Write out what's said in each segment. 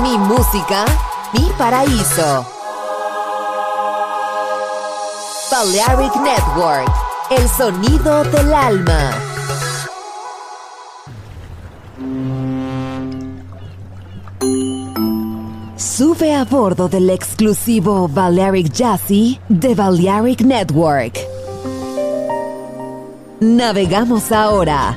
Mi música, mi paraíso. Balearic Network, el sonido del alma. Sube a bordo del exclusivo Balearic Jazzy de Balearic Network. Navegamos ahora.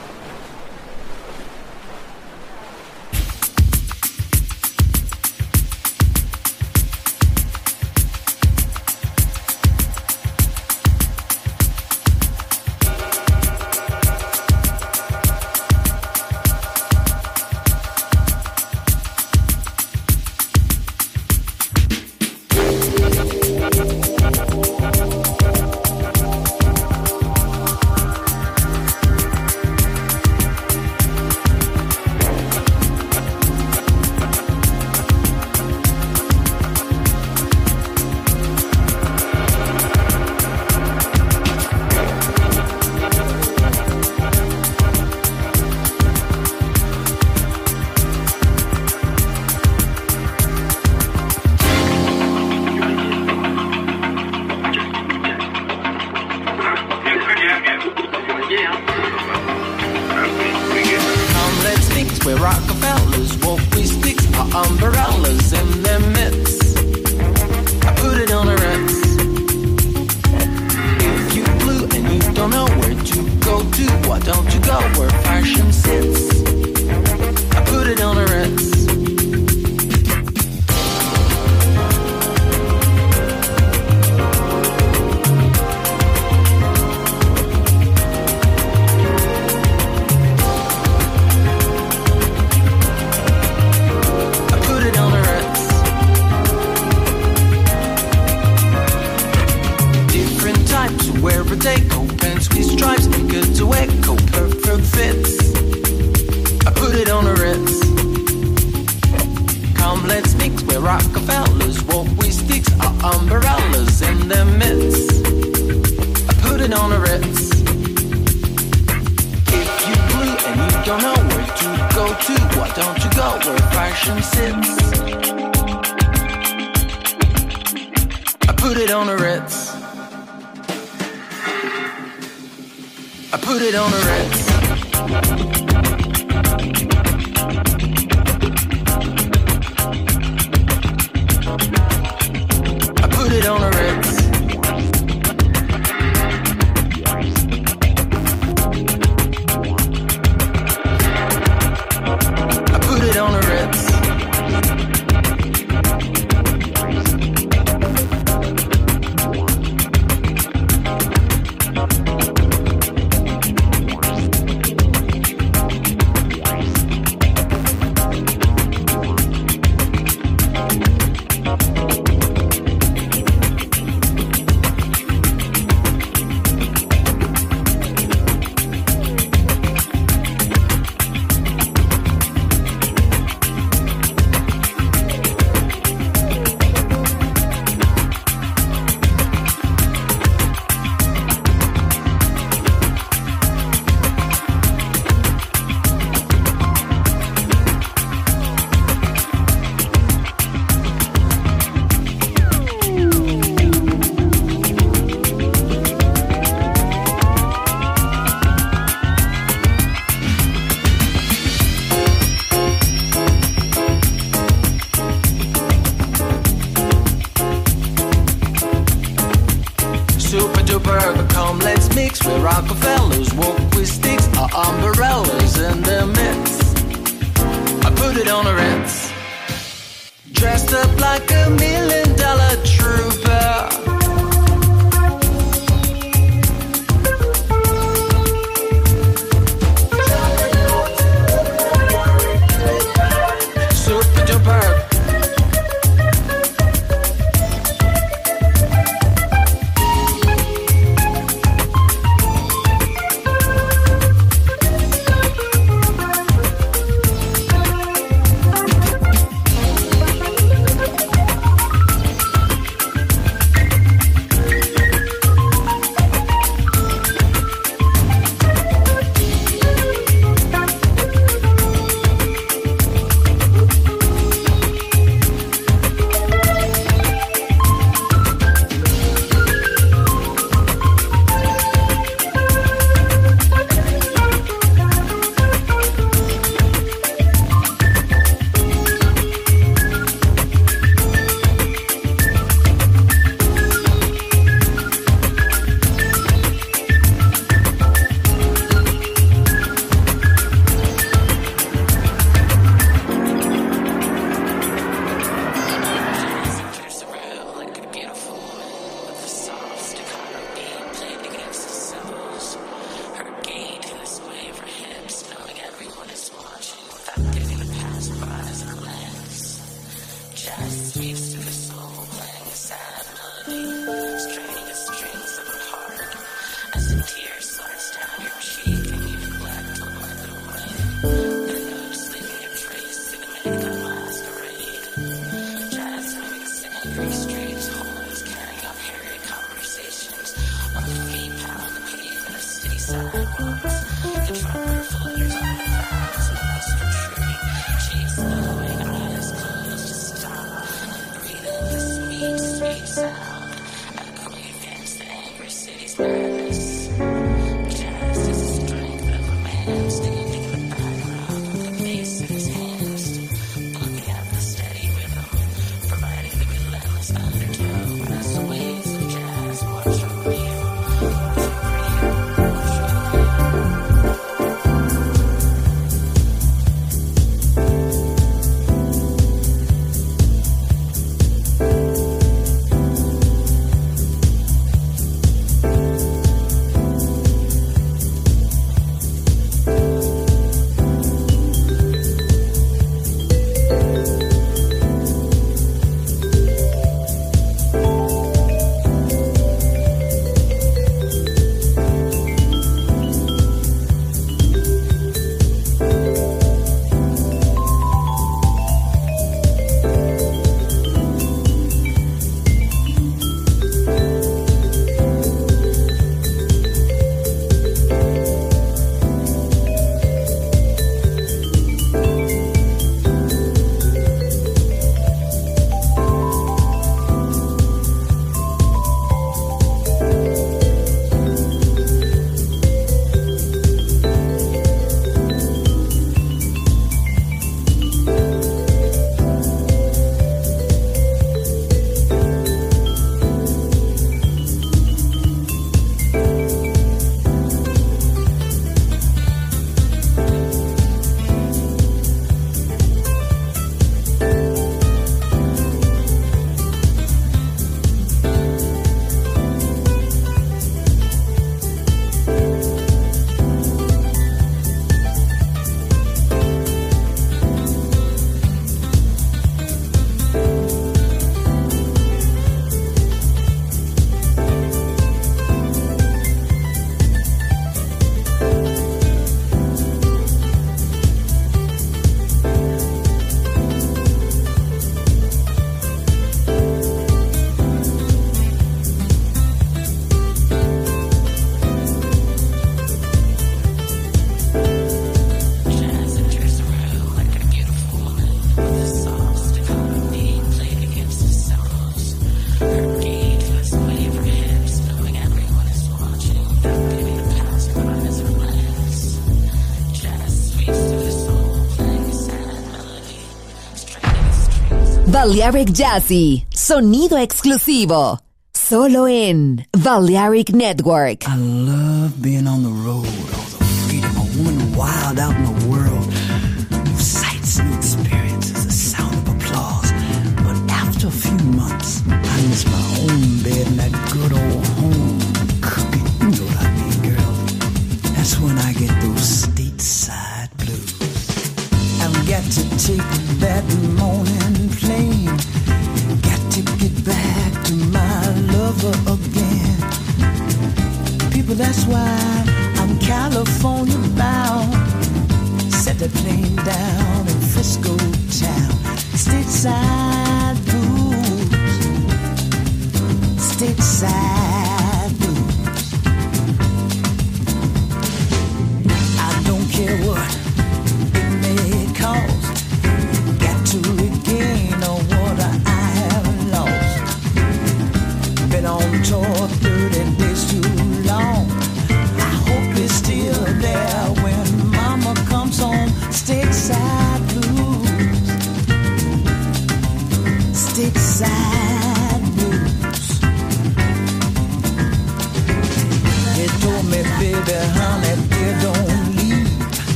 Balearic Jazzy, sonido exclusivo. Solo en Balearic Network. I love being on the road, all the freedom. Wild out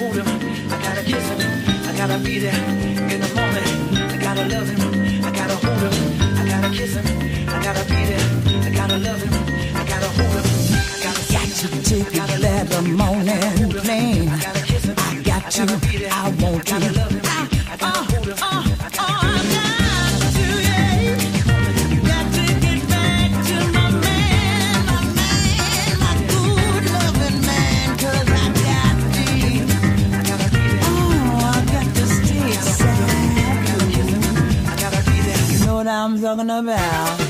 hold him. I gotta kiss him. I gotta be there in the moment. I gotta love him. I gotta hold him. I gotta kiss him. I gotta be there. I gotta love him. I gotta hold him. I gotta got to take it that morning. Talking about.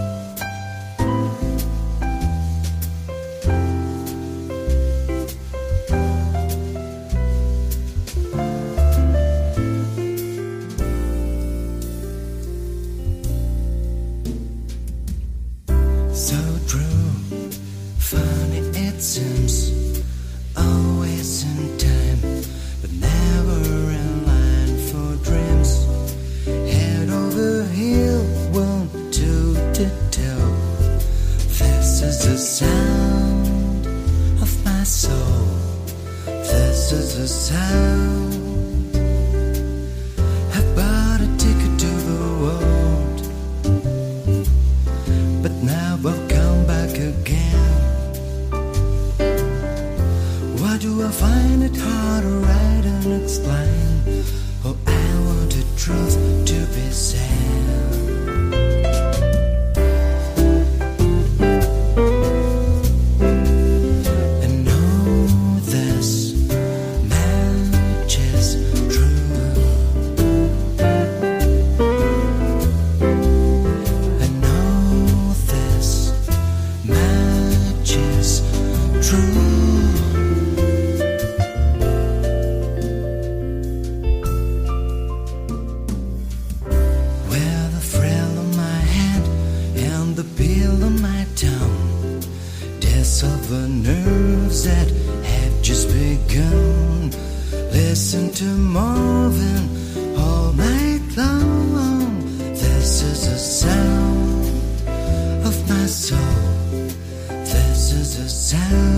sound